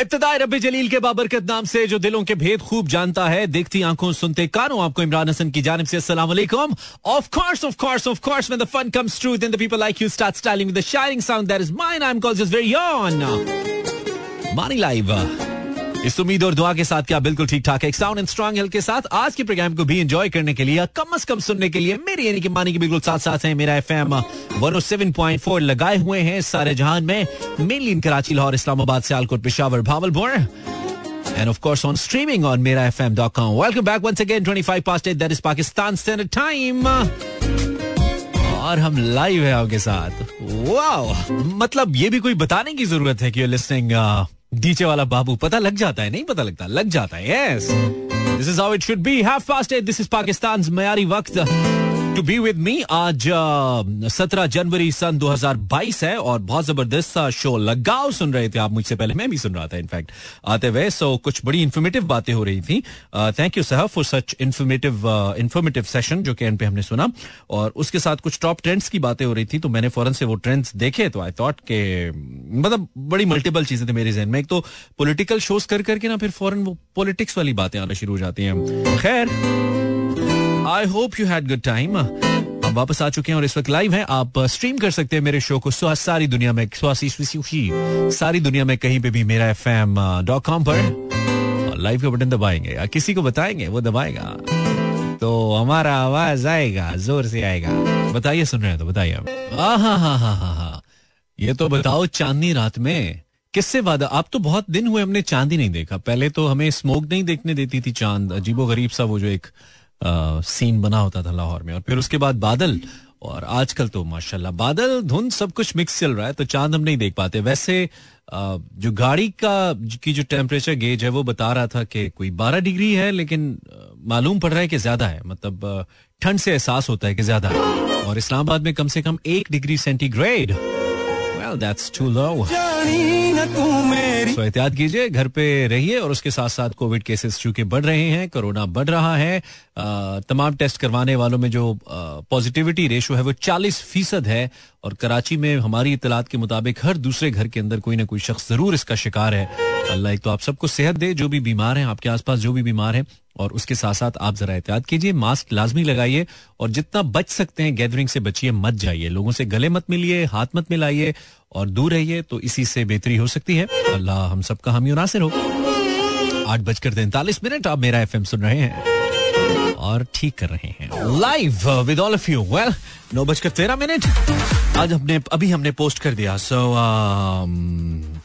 इब्तदाई रबी जलील के बाबरकत नाम से जो दिलों के भेद खूब जानता है, देखती आँखों सुनते कानों, आपको इमरान हसन की जानब से अस्सलाम वालेकुम। Of course of course of course the fun comes true then the people like you start styling with the shining sound that is mine I am called just very on Mani live इस उम्मीद और दुआ के साथ क्या बिल्कुल ठीक ठाक है साउंड एंड स्ट्रॉन्ग हेल्थ के साथ आज के प्रोग्राम को भी एंजॉय करने के लिए कम अज कम सुनने के लिए मेरी यानी कि मानी के बिल्कुल साथ साथ है मेरा F M one seven point four लगाए हुए हैं सारे जहान में mainly in Karachi Lahore Islamabad Sialkot Peshawar Bahawalpur And of course on streaming on mirafm.com. Welcome back once again, 25 past 8, that is Pakistan Standard Time. और हम live है आपके साथ वाह मतलब ये भी कोई बताने की ज़रूरत है कि यू लिसनिंग डीजे वाला बाबू, पता लग जाता है? नहीं पता लगता। लग जाता है yes this is how it should be have fast this is Pakistan मयारी वक्त टू बी विद मी आज सत्रह जनवरी सन 2022 है और बहुत ज़बरदस्त सा शो लगाओ सुन रहे थे आप मुझसे पहले। मैं भी सुन रहा था इनफैक्ट आते हुए। सो कुछ बड़ी इन्फॉर्मेटिव बातें हो रही थी। Thank you sir for such informative informative session जो कि एंड पे हमने सुना। और उसके साथ कुछ टॉप ट्रेंड्स की बातें हो रही थी तो मैंने फ़ौरन से वो ट्रेंड्स देखे तो आई थॉट के मतलब बड़ी मल्टीपल चीज़ें थी मेरे जहन में। एक तो पॉलिटिकल शोज़ कर करके ना फिर फ़ौरन वो पॉलिटिक्स वाली बातें आना शुरू हो जाती हैं। खैर I hope you had good time हम वापस आ चुके हैं और इस वक्त लाइव हैं। आप स्ट्रीम uh, कर सकते हैं मेरे शो को सारी दुनिया में सारी दुनिया में कहीं पे भी Mera F dot dot com पर लाइव का बटन दबाएँगे। या किसी को बताएँगे वो दबाएगा। तो हमारा आवाज़ आएगा ज़ोर से आएगा। बताइए सुन रहे हैं तो बताइए हाँ हाँ हाँ हाँ हाँ। ये तो बताओ चांदनी रात में किससे वादा? आप तो बहुत दिन हुए हमने चाँद ही नहीं देखा। पहले तो हमें स्मोक नहीं देखने देती थी चाँद। अजीबो गरीब सा वो जो एक सीन बना होता था लाहौर में। और फिर उसके बाद बादल, और आजकल तो माशाल्लाह बादल, धुंध सब कुछ मिक्स चल रहा है तो चाँद हम नहीं देख पाते। वैसे जो गाड़ी का, की जो टेम्परेचर गेज है, वो बता रहा था कि कोई 12 डिग्री है, लेकिन मालूम पड़ रहा है कि ज़्यादा है। मतलब ठंड से एहसास होता है कि ज़्यादा है। और इस्लामाबाद में कम से कम एक degree centigrade. Well that's too low so एहतियात कीजिए, घर पे रहिए और उसके साथ साथ कोविड केसेस चूँकि बढ़ रहे हैं, कोरोना बढ़ रहा है तमाम टेस्ट करवाने वालों में जो पॉजिटिविटी रेशो है वो 40 फ़ीसद है और कराची में हमारी इतलात के मुताबिक हर दूसरे घर के अंदर कोई ना कोई शख्स ज़रूर इसका शिकार है। अल्लाह एक तो आप सबको सेहत दे, जो भी बीमार हैं, आपके आसपास जो भी बीमार हैं और उसके साथ साथ आप जरा एहतियात कीजिए मास्क लाजमी लगाइए और जितना बच सकते हैं गैदरिंग से बचिए मत जाइए। लोगों से गले मत मिलिए हाथ मत मिलाइए और दूर रहिए तो इसी से बेहतरी हो सकती है। अल्लाह हम सबका हम यूनासिर हो। आठ बजकर तैंतालीस मिनट आप मेरा एफएम सुन रहे हैं और ठीक कर रहे हैं। Live with all of you well नौ बजकर तेरह मिनट। आज हमने अभी हमने पोस्ट कर दिया। सो so, uh,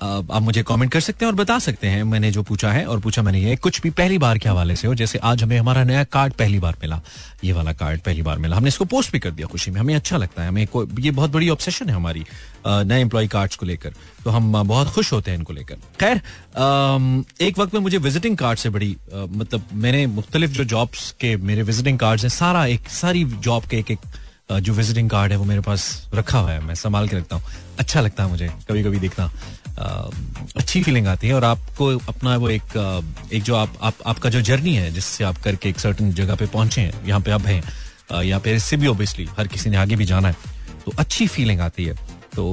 आप मुझे कमेंट कर सकते हैं और बता सकते हैं। मैंने जो पूछा है और पूछा मैंने ये कुछ भी पहली बार के हवाले से हो, जैसे आज हमें हमारा नया कार्ड पहली बार मिला, ये वाला कार्ड पहली बार मिला। हमने इसको पोस्ट भी कर दिया खुशी में। हमें अच्छा लगता है। हमें ये बहुत बड़ी ऑब्सेशन है हमारी नए एम्प्लॉय कार्ड्स को लेकर। तो हम बहुत खुश होते हैं इनको लेकर। खैर एक वक्त में मुझे विजिटिंग कार्ड से बड़ी मतलब मैंने मुख्तलिफ़ जो जॉब्स के मेरे विजिटिंग कार्ड है, सारा एक, सारी जॉब के एक एक जो विजिटिंग कार्ड है वो मेरे पास रखा हुआ है। मैं संभाल के रखता हूँ। अच्छा लगता है मुझे कभी कभी देखना। अच्छी फीलिंग आती है और आपको अपना वो एक एक जो आप, आप आपका जो जर्नी है जिससे आप करके एक सर्टन जगह पे पहुँचे हैं यहाँ पे अब हैं यहाँ पे इससे भी ऑब्वियसली हर किसी ने आगे भी जाना है तो अच्छी फीलिंग आती है। तो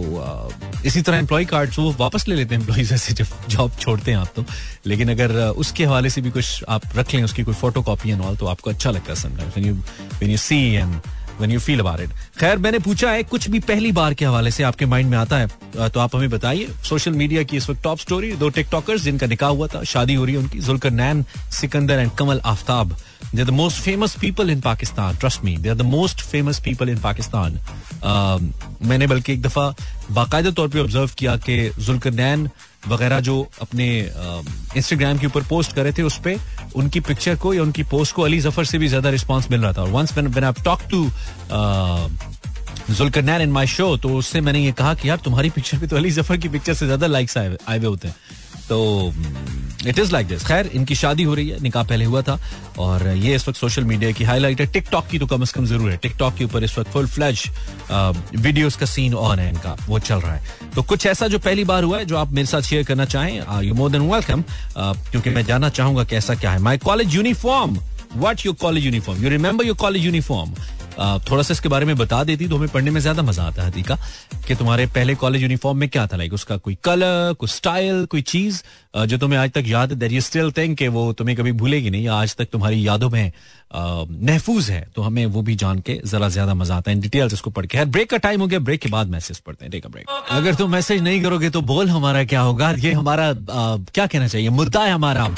इसी तरह एम्प्लॉय कार्ड वो वापस ले लेते हैं एम्प्लॉय से जब जॉब छोड़ते हैं आप तो। लेकिन अगर उसके हवाले से भी कुछ आप रख लें उसकी कोई फ़ोटो कॉपी एंड ऑल तो आपको अच्छा लगता है sometimes you see and when you feel about it. खैर, मैंने पूछा है, कुछ भी पहली बार के हवाले से आपके माइंड में आता है? तो आप हमें बताइए। सोशल मीडिया की इस वक्त टॉप स्टोरी दो टिकटॉकर्स जिनका निकाह हुआ था, शादी हो रही है उनकी Zulqarnain Sikandar and Kamal Aftab they are the most famous people in Pakistan trust me they are the most famous people in Pakistan मैंने बल्कि एक दफ़ा बाकायदा तौर पर ऑब्ज़र्व किया कि जुलकर नैन वगैरह जो अपने इंस्टाग्राम के ऊपर पोस्ट करे थे, उस पर उनकी पिक्चर को या उनकी पोस्ट को अली ज़फ़र से भी ज़्यादा रिस्पॉन्स मिल रहा था। और once when I talk to Zulqarnain in my show तो उससे मैंने ये कहा कि यार, तुम्हारी पिक्चर पे तो अली ज़फ़र की पिक्चर से ज़्यादा लाइक्स आए हुए होते हैं। तो इट इज़ लाइक दिस खैर, इनकी शादी हो रही है, निकाह पहले हुआ था, और ये इस वक्त सोशल मीडिया की हाईलाइट है। टिकटॉक की तो कम से कम ज़रूर है। टिकटॉक के ऊपर इस वक्त फुल फ्लैश वीडियोस का सीन ऑन है इनका, वो चल रहा है। तो कुछ ऐसा जो पहली बार हुआ है, जो आप मेरे साथ शेयर करना चाहें यू मोर देन वेलकम क्योंकि मैं जानना चाहूँगा कैसा क्या है। My college uniform what your college uniform you remember your college uniform थोड़ा सा इसके बारे में बता देती तो हमें पढ़ने में ज़्यादा मज़ा आता है हदीका कि तुम्हारे पहले कॉलेज यूनिफॉर्म में क्या था लाइक उसका कोई कलर कोई स्टाइल कोई चीज़ जो तुम्हें आज तक याद दैट यू स्टिल थिंक वो तुम्हें कभी भूलेगी नहीं आज तक तुम्हारी यादों में महफूज है तो हमें वो भी जान के जरा ज़्यादा मज़ा आता है डिटेल्स इसको पढ़ के। ब्रेक का टाइम हो गया ब्रेक के बाद मैसेज पढ़ते हैं ब्रेक अगर तुम मैसेज नहीं करोगे तो बोल हमारा क्या होगा, ये हमारा क्या कहना चाहिए, मुद्दा है हमारा।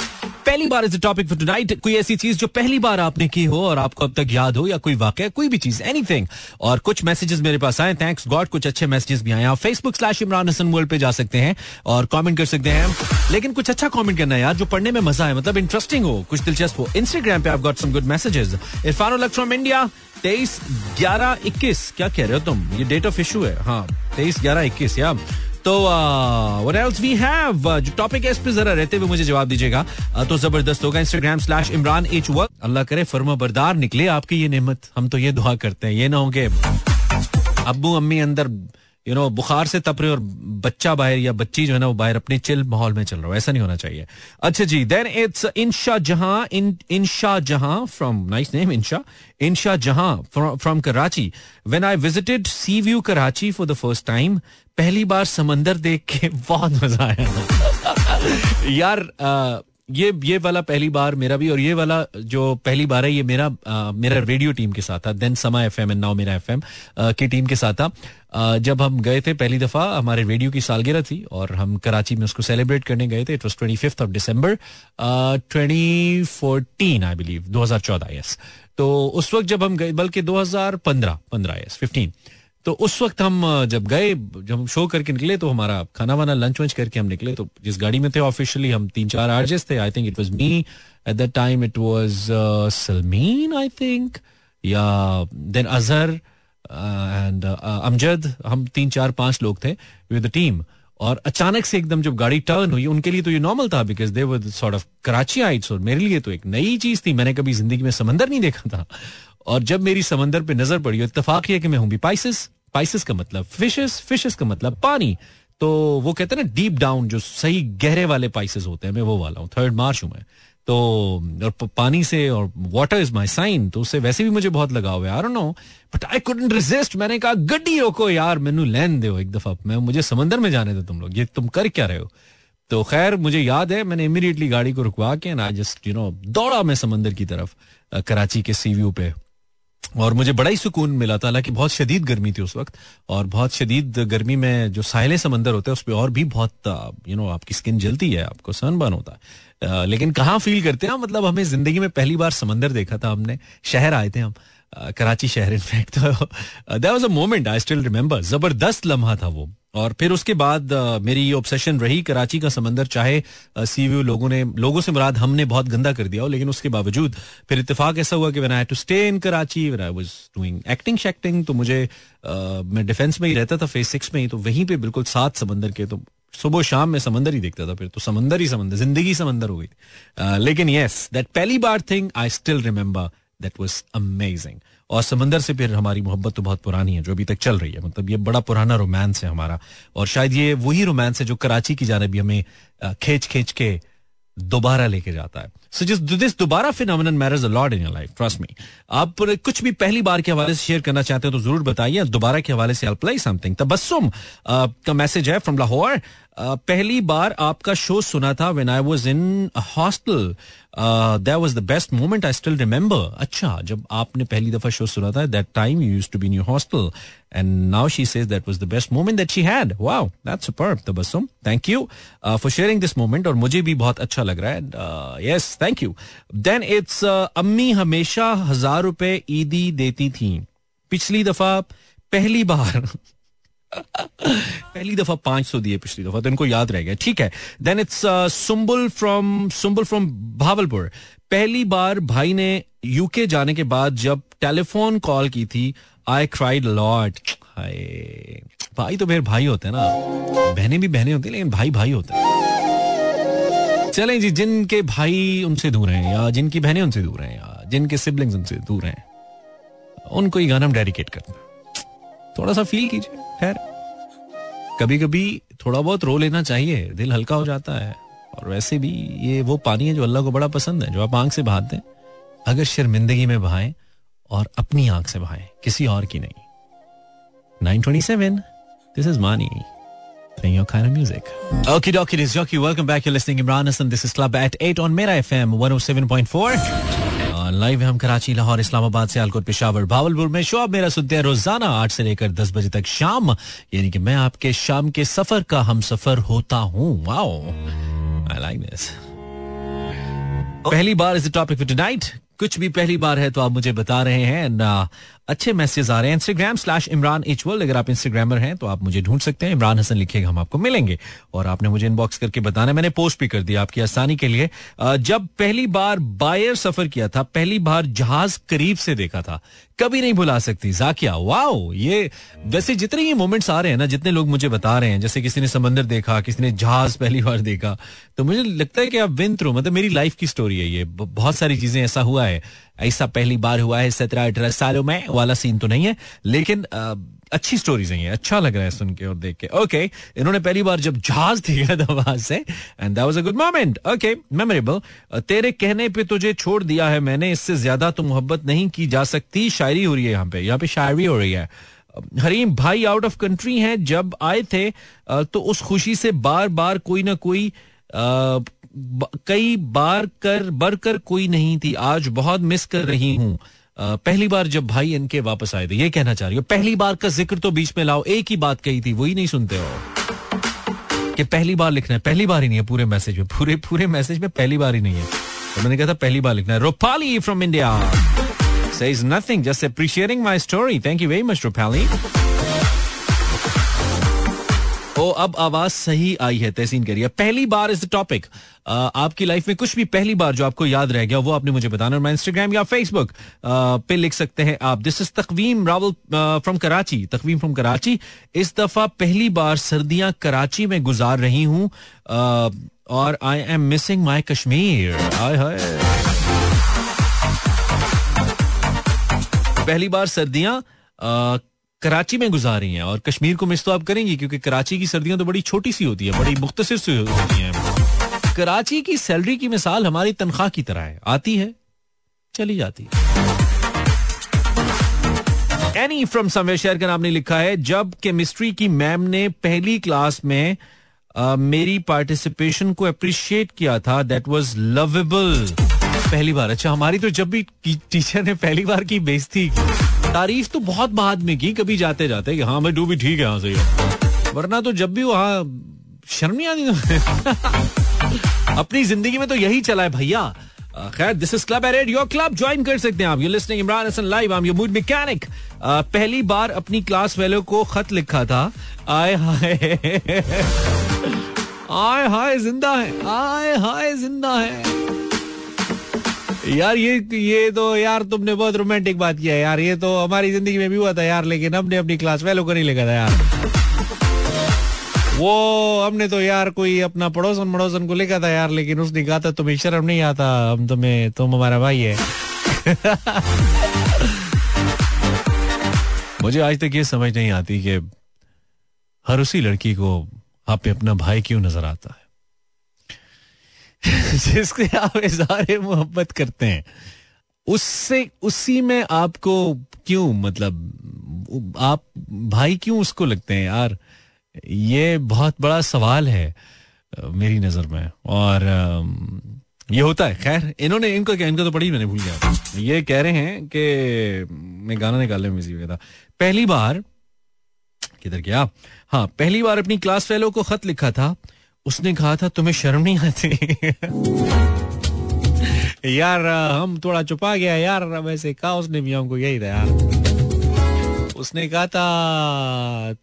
पहली बार इज़ टॉपिक फॉर टुनाइट कोई ऐसी चीज़ जो पहली बार आपने की हो और आपको अब तक याद हो या कोई वाक्य, कोई भी चीज़ एनीथिंग और कुछ मैसेजेस मेरे पास आए थैंक्स गॉड कुछ अच्छे मैसेजेस भी आए आप Facebook slash Imran Hasan world पे जा सकते हैं और कमेंट कर सकते हैं। लेकिन कुछ अच्छा कमेंट करना है यार, जो पढ़ने में मज़ा है मतलब इंटरेस्टिंग हो, कुछ दिलचस्प हो। इंस्टाग्राम पे आप got some good messages Irfan from India तेईस ग्यारह इक्कीस। क्या कह रहे हो तुम? ये डेट ऑफ़ इशू है। हाँ तेईस ग्यारह इक्कीस या तो एल्स वी हैव जो टॉपिक है इस पे जरा रहते हुए मुझे जवाब दीजिएगा। Uh, तो ज़बरदस्त होगा Instagram slash Imran H work अल्लाह करे फर्मा बरदार निकले आपकी ये नेमत। हम तो ये दुआ करते हैं ये ना हो अबू अम्मी अंदर यू नो बुखार से तप रहे और बच्चा बाहर या बच्ची जो है ना, वो बाहर अपने चिल माहौल में चल रहा है, ऐसा नहीं होना चाहिए। अच्छा जी देन इट्स इनशा जहाँ इन Insha Jahan from nice name Insha Insha जहाँ from Karachi when I visited sea view Karachi for the first time पहली बार समंदर देख के बहुत मज़ा आया। यार ये ये वाला पहली बार मेरा भी और ये वाला जो पहली बार है ये मेरा आ, मेरा रेडियो टीम के साथ था then Samaa FM and now Mera मेरा एफ़ एम की टीम के साथ था। आ, जब हम गए थे पहली दफ़ा हमारे रेडियो की सालगिरह थी और हम कराची में उसको सेलिब्रेट करने गए थे it was twenty fifth of December twenty fourteen I believe दो हज़ार चौदह यस तो उस वक्त जब हम गए बल्कि दो हज़ार पंद्रह पंद्रह यस फिफ्टीन तो उस वक्त हम जब गए, जब हम शो करके निकले तो हमारा खाना वाना लंच वंच करके हम निकले तो जिस गाड़ी में थे ऑफिशियली हम तीन चार आर्जेस थे I think it was me at that time it was Salmeen I think या देन अजहर एंड अमजद हम तीन चार पाँच लोग थे विद टीम और अचानक से एकदम जब गाड़ी टर्न हुई, उनके लिए तो ये नॉर्मल था because they were sort of Karachiites और मेरे लिए तो एक नई चीज़ थी, मैंने कभी ज़िंदगी में समंदर नहीं देखा था। और जब मेरी समंदर पे नज़र पड़ी इतफाक है कि मैं हूँ भी पाइसिस। पाइसिस का मतलब फिशेस फिशेस का मतलब पानी। तो वो कहते हैं ना डीप डाउन जो सही गहरे वाले पाइसेस होते हैं, मैं वो वाला हूँ थर्ड मार्च हूँ मैं। तो और पानी से और वाटर इज़ माई साइन तो उससे वैसे भी मुझे बहुत लगाव है don't know but I couldn't resist मैंने कहा गड्डी रोको यार, मैनू लैन दो एक दफ़ा। मैं, मुझे समंदर में जाने दो तुम लोग, ये तुम कर क्या रहे हो? तो खैर, मुझे याद है, मैंने इमीडिएटली गाड़ी को रुकवा के ना जस्ट यू नो दौड़ा मैं समंदर की तरफ़ कराची के सी व्यू पे। और मुझे बड़ा ही सुकून मिला था। हालाँकि बहुत शदीद गर्मी थी उस वक्त और बहुत शदीद गर्मी में जो साहिल समंदर होते हैं उस पर और भी बहुत यू नो आपकी स्किन जलती है, आपको सनबर्न होता है। लेकिन कहाँ फील करते हैं मतलब हमें ज़िंदगी में पहली बार समंदर देखा था हमने। शहर आए थे हम। कराची शहर इनफैक्ट तो that was a moment I still remember ज़बरदस्त लम्हा था वो। और फिर उसके बाद uh, मेरी ये ऑब्सेशन रही कराची का समंदर चाहे सी व्यू लोगों ने लोगों से मुराद हमने बहुत गंदा कर दिया हो लेकिन उसके बावजूद फिर इतफाक ऐसा हुआ कि I to stay in Karachi I was doing acting शेक्टिंग तो मुझे uh, मैं डिफेंस में ही रहता था फ़ेज़ सिक्स में ही तो वहीं पे बिल्कुल सात समंदर के तो सुबह शाम में समंदर ही देखता था फिर तो समंदर ही समंदर ज़िंदगी समंदर हो गई लेकिन यस दैट पहली बार thing I still remember that was amazing और समंदर से फिर हमारी मोहब्बत तो बहुत पुरानी है, जो अभी तक चल रही है। मतलब ये बड़ा पुराना रोमांस है हमारा। और शायद ये वही रोमांस है जो कराची की जानबी हमें खींच खींच के दोबारा लेके जाता है। दिस दोबारा phenomenon marriage lord in life trust me आप कुछ भी पहली बार के हवाले से शेयर करना चाहते हो तो ज़रूर बताइए दोबारा के हवाले से आई समथिंग तबस्सुम का मैसेज है फ्रॉम लाहौर पहली बार आपका शो सुना था when I was in hostel that was the best moment I still remember अच्छा जब आपने पहली दफ़ा शो सुना था that time you used to be in your hostel and now she says that was the best moment that she had wow that's superb Tabassum. Thank you for sharing this moment और मुझे भी बहुत अच्छा लग रहा है. Yes thank you then it's अम्मी हमेशा हज़ार रुपए ईदी देती थी। पिछली दफ़ा पहली बार। पहली दफ़ा पाँच सौ दिए पिछली दफ़ा तो इनको याद रह गया। ठीक है। Then it's Sumbul from Sumbul from Bahawalpur पहली बार भाई ने यूके जाने के बाद जब टेलीफोन कॉल की थी आई क्राइड लॉट भाई तो फिर भाई होते हैं ना। बहने भी बहने होती लेकिन भाई भाई होते हैं। चलें जी, जिनके भाई उनसे दूर हैं या जिनकी बहनें उनसे दूर हैं या जिनके सिबलिंग्स उनसे दूर हैं, उनको ये गाना हम डेडिकेट करते हैं। थोड़ा सा फील कीजिए, खैर। कभी कभी थोड़ा बहुत रो लेना चाहिए, दिल हल्का हो जाता है। और वैसे भी ये वो पानी है जो अल्लाह को बड़ा पसंद है, जो आप आँख से बहाते हैं। अगर शर्मिंदगी में बहाएँ और अपनी आँख से बहाएँ, किसी और की नहीं। 927 this is Mani playing your kind of music. Okay, dokie, this is Jockey. Welcome back. You're listening Imran Hassan. This is Club at 8 on Mera FM 107.4. Live हम कराची लाहौर इस्लामाबाद से आलकोट पेशावर भावलपुर में शो आप मेरा सुनते हैं रोज़ाना आठ से लेकर दस बजे तक शाम यानी कि मैं आपके शाम के सफ़र का हम सफ़र होता हूँ वाओ आई लाइक दिस पहली बार is the topic for tonight कुछ भी पहली बार है तो आप मुझे बता रहे हैं एंड अच्छे मैसेज आ रहे हैं। इंस्टाग्राम स्लैश इमरान इचवल अगर आप इंस्टाग्रामर हैं तो आप मुझे ढूंढ सकते हैं। इमरान हसन लिखेगा हम आपको मिलेंगे। और आपने मुझे इनबॉक्स करके बताना मैंने पोस्ट भी कर दिया आपकी आसानी के लिए। जब पहली बार बायर सफ़र किया था, पहली बार जहाज़ करीब से देखा था, कभी नहीं भुला सकती। जाकिया वाओ ये वैसे जितने ये मोमेंट्स आ रहे हैं ना, जितने लोग मुझे बता रहे हैं, जैसे किसी ने समंदर देखा, किसी ने जहाज़ पहली बार देखा तो मुझे लगता है कि आप विन थ्रू मतलब मेरी लाइफ की स्टोरी है ये। बहुत सारी चीज़ें ऐसा हुआ है। ऐसा पहली बार हुआ है, सत्रह अठारह सालों में, वाला सीन तो नहीं है, लेकिन अच्छी स्टोरीज हैं अच्छा लग रहा है सुन के और देख के। ओके इन्होंने पहली बार जब जहाज़ देखा था वहाँ से and that was a good moment okay memorable तेरे कहने पे तुझे छोड़ दिया है मैंने, इससे ज़्यादा तो मोहब्बत नहीं की जा सकती, शायरी हो रही है यहाँ पे यहाँ पे शायरी हो रही है। हरीम, भाई आउट ऑफ़ कंट्री हैं, जब आए थे तो उस खुशी से बार बार कोई ना कोई कई बार कर, बढ़कर कोई नहीं थी। आज बहुत मिस कर रही हूँ। पहली बार जब भाई इनके वापस आए थे, ये कहना चाह रही हो, पहली बार का ज़िक्र तो बीच में लाओ, एक ही बात कही थी, वही नहीं सुनते हो। कि पहली बार लिखना है, पहली बार ही नहीं है, पूरे मैसेज में, पूरे पूरे मैसेज में पहली बार ही नहीं है। तो मैंने कहा था, पहली बार लिखना है। Rupali from India says nothing, just appreciating my story thank you very much, Rupali ओ, अब आवाज़ सही आई है, तहसीन करिए। पहली बार इज़ द टॉपिक आपकी लाइफ में कुछ भी पहली बार जो आपको याद रह गया, वो आपने मुझे बताना और मैं इंस्टाग्राम या फेसबुक पे लिख सकते हैं आप। This is Taqweem Rawal from Karachi Taqweem from Karachi इस दफ़ा पहली बार सर्दियाँ कराची में गुजार रही हूँ और I am missing my Kashmir पहली बार सर्दियाँ कराची में गुजार हैं और कश्मीर को मिस तो आप करेंगी क्योंकि कराची की सर्दियाँ तो बड़ी छोटी सी होती है बड़ी मुख्तसर सी होती हैं। कराची की सैलरी की मिसाल हमारी तनख्वाह की तरह है। आती है चली जाती है। एनी फ्रॉम समवेयर शेयर का नाम ने लिखा है जब केमिस्ट्री की मैम ने पहली क्लास में आ, मेरी पार्टिसिपेशन को अप्रिशिएट किया था दैट वाज लवेबल पहली बार। अच्छा हमारी तो जब भी टीचर ने पहली बार की बेइज्जती की। तारीफ़ तो बहुत बाद में की, कभी जाते जाते कि हाँ भाई डू भी ठीक है हाँ सही वरना तो जब भी वहाँ शर्म आती अपनी ज़िंदगी में तो यही चला है भैया। खैर this is club aired your club join कर सकते हैं आप। You listening Imran Hasan live I am mood mechanic पहली बार अपनी क्लास वालों को खत लिखा था। आय हाय। आय हाय, ज़िंदा है। आय हाय, ज़िंदा है। यार, ये ये तो यार तुमने बहुत रोमांटिक बात किया यार। ये तो हमारी ज़िंदगी में भी हुआ था यार, लेकिन हमने अपनी क्लास वालों को नहीं लिखा था यार। वो, हमने तो यार कोई अपना पड़ोसन पड़ोसन को लिखा था यार, लेकिन उसने कहा था, तुम्हें शर्म नहीं आता, हम तुम्हें, तुम हमारा भाई है। मुझे आज तक ये समझ नहीं आती कि हर उसी लड़की को आप अपना भाई क्यों नज़र आता है? जिससे आप इजहार मोहब्बत करते हैं। उससे, उसी में आपको क्यों मतलब आप भाई क्यों उसको लगते हैं? यार, ये बहुत बड़ा सवाल है, मेरी नज़र में। और ये होता है। खैर, इन्होंने, इनको क्या, इनको तो पढ़ी मैंने, भूल गया। ये कह रहे हैं कि, मैं गाना निकालने में बिज़ी हो गया था। पहली बार, किधर गया? हाँ पहली बार अपनी क्लास फेलो को खत लिखा था। उसने कहा था, तुम्हें शर्म नहीं आती? यार, हम थोड़ा छुपा गया यार वैसे कहा उसने भी हमको यही था यार. उसने कहा था,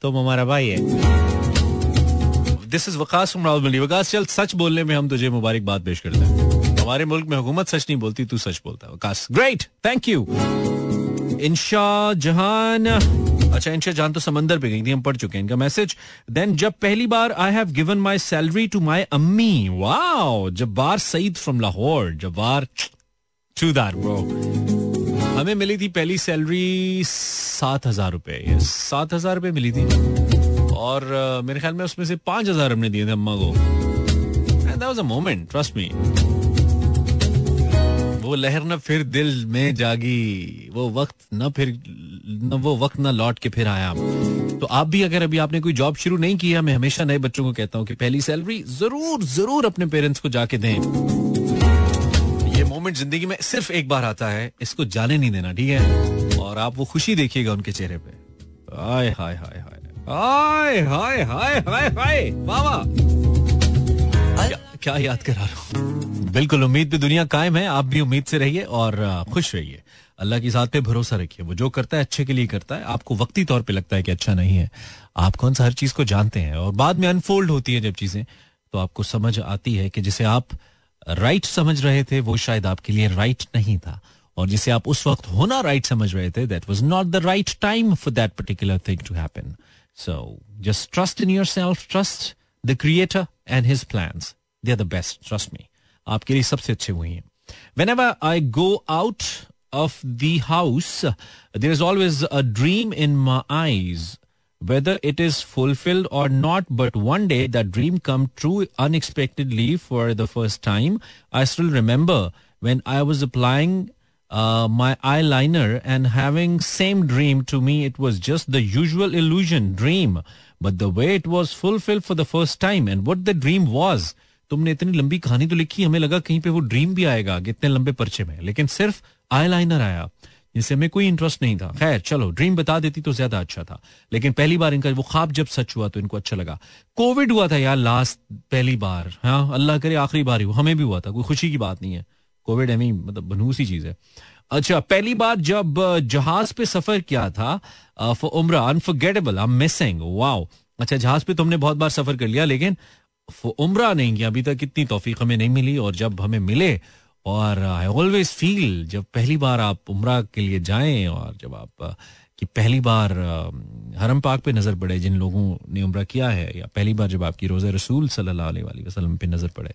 तुम हमारा भाई है. दिस इज़ वकास वकास, चल, सच बोलने में हम तुझे मुबारकबाद पेश करते हैं। हमारे मुल्क में हुकूमत सच नहीं बोलती, तू सच बोलता है, Waqas. Great thank you Insha Jahan अच्छा इनशा जान तो समंदर पे गई थी हम पढ़ चुके हैं इनका मैसेज। देन जब पहली बार I have given my salary to my अम्मी वाओ जब्बार सईद फ्रॉम लाहौर जब्बार चूदार ब्रो हमें मिली थी पहली सैलरी सात हज़ार रुपए सात हज़ार रुपए मिली थी। और uh, मेरे ख्याल में उसमें से पाँच हज़ार हमने दिए थे अम्मा को। And that was a moment trust me वो लहर न फिर दिल में जागी, वो वक्त न फिर, न वो वक्त न लौट के फिर आया। तो आप भी अगर अभी आपने कोई जॉब शुरू नहीं किया मैं हमेशा नए बच्चों को कहता हूँ कि पहली सैलरी ज़रूर ज़रूर अपने पेरेंट्स को जाके दें। ये मोमेंट ज़िंदगी में सिर्फ़ एक बार आता है, इसको जाने नहीं देना, ठीक है? और आप वो खुशी देखिएगा उनके चेहरे पे। हाय हाय हाय हाय हाय हाय हाय हाय हाय वाह। क्या, याद करा रहा हूँ? बिल्कुल उम्मीद पे दुनिया कायम है आप भी उम्मीद से रहिए और खुश रहिए। अल्लाह की साथ पे भरोसा रखिए। वो जो करता है अच्छे के लिए करता है। आपको वक्ती तौर पे लगता है कि अच्छा नहीं है। आप कौन सा हर चीज़ को जानते हैं और बाद में अनफोल्ड होती है जब चीज़ें तो आपको समझ आती है कि जिसे आप राइट समझ रहे थे वो शायद आपके लिए राइट नहीं था। और जिसे आप उस वक्त होना राइट समझ रहे थे that was not the right time for that particular thing to happen so just trust in yourself trust the creator and his plans they are the best trust me आपके लिए सबसे अच्छे वही हैं whenever I go out of the house there is always a dream in my eyes whether it is fulfilled or not but one day that dream come true unexpectedly for the first time i still remember when i was applying uh, my eyeliner and having same dream to me it was just the usual illusion dream but the way it was fulfilled for the first time and what the dream was तुमने इतनी लंबी कहानी तो लिखी, हमें लगा कहीं पे वो ड्रीम भी आएगा इतने लंबे पर्चे में। लेकिन सिर्फ़ आई आया, जिससे हमें कोई इंटरेस्ट नहीं था। खैर, चलो, ड्रीम बता देती तो ज़्यादा अच्छा था। लेकिन पहली बार इनका वो ख्वाब जब सच हुआ तो इनको अच्छा लगा। कोविड हुआ था यार लास्ट पहली बार हाँ? अल्लाह करे आखिरी बार ही हमें भी हुआ था, कोई खुशी की बात नहीं है। कोविड एमी मतलब बनूसी चीज़ है। अच्छा पहली बार जब जहाज़ पे सफ़र किया था उम्र अनफॉरगेटेबल आई मिसिंग वाओ अच्छा जहाज़ पे तुमने बहुत बार सफ़र कर लिया, लेकिन उम्र नहीं किया अभी तक इतनी तोफीक हमें नहीं मिली और जब हमें मिले और आई ऑलवेज फील जब पहली बार आप उम्र के लिए जाएँ और जब आप कि पहली बार हरम पाक पे नज़र पड़े जिन लोगों ने उम्र किया है या पहली बार जब आपकी रोज़ा रसूल सल्लल्लाहु पे नज़र पड़े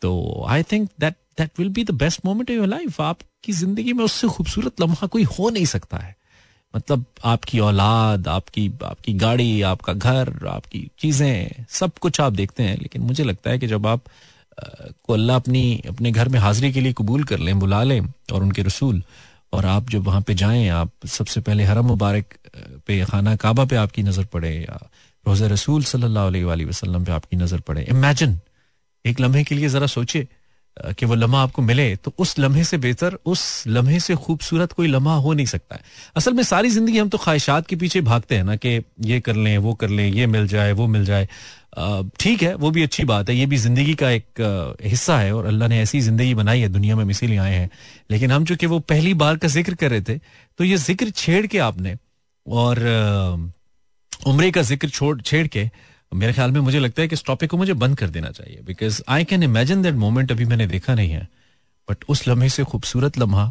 तो I think that that will be the best moment in your life आपकी ज़िंदगी में उससे खूबसूरत लम्हा कोई हो नहीं सकता है। मतलब आपकी औलाद, आपकी आपकी गाड़ी, आपका घर, आपकी चीज़ें, सब कुछ आप देखते हैं, लेकिन मुझे लगता है कि जब आप को अल्लाह अपनी, अपने घर में हाजिरी के लिए कबूल कर लें, बुला लें और उनके रसूल, और आप जब वहाँ पे जाएँ, आप सबसे पहले हरम मुबारक पे, खाना काबा पे आपकी नज़र पड़े, या रोज़ा रसूल सल्लल्लाहु अलैहि वसल्लम पे आपकी नज़र पड़े। इमेजिन, एक लम्हे के लिए जरा सोचे कि वो लम्हा आपको मिले तो उस लम्हे से बेहतर, उस लम्हे से खूबसूरत कोई लम्हा हो नहीं सकता है। असल में सारी ज़िंदगी हम तो ख्वाहिशात के पीछे भागते हैं ना कि ये कर लें, वो कर लें, ये मिल जाए, वो मिल जाए। ठीक है, वो भी अच्छी बात है, ये भी ज़िंदगी का एक हिस्सा है और अल्लाह ने ऐसी ज़िंदगी बनाई है, दुनिया में हम इसीलिए आए हैं। लेकिन हम चूँकि वो पहली बार का ज़िक्र कर रहे थे तो ये ज़िक्र छेड़ के आपने और उम्र का ज़िक्र छोड़, छेड़ के मेरे ख्याल में मुझे लगता है कि इस टॉपिक को मुझे बंद कर देना चाहिए because I can imagine that moment अभी मैंने देखा नहीं है बट उस लम्हे से खूबसूरत लम्हा,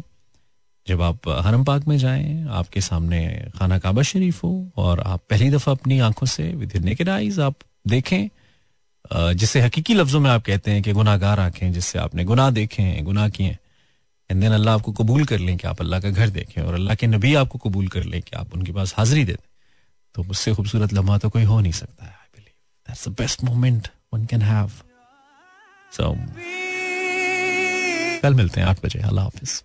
जब आप हरम पाक में जाएँ, आपके सामने खाना काबा शरीफ हो, और आप पहली दफ़ा अपनी आँखों से विद नेकेड आईज आप देखें जिसे हकीकी लफ्जों में आप कहते हैं कि गुनागार आँखें, जिससे आपने गुनाह देखे हैं, गुनाह किए एंड देन अल्लाह आपको कबूल कर लें कि आप अल्लाह का घर देखें, और अल्लाह के नबी आपको कबूल कर लें कि आप उनके पास हाजिरी दे दें तो उससे खूबसूरत लम्हा तो कोई हो नहीं सकता है। That's the best moment one can have. So, कल मिलते हैं आठ बजे अल्लाह हाफिज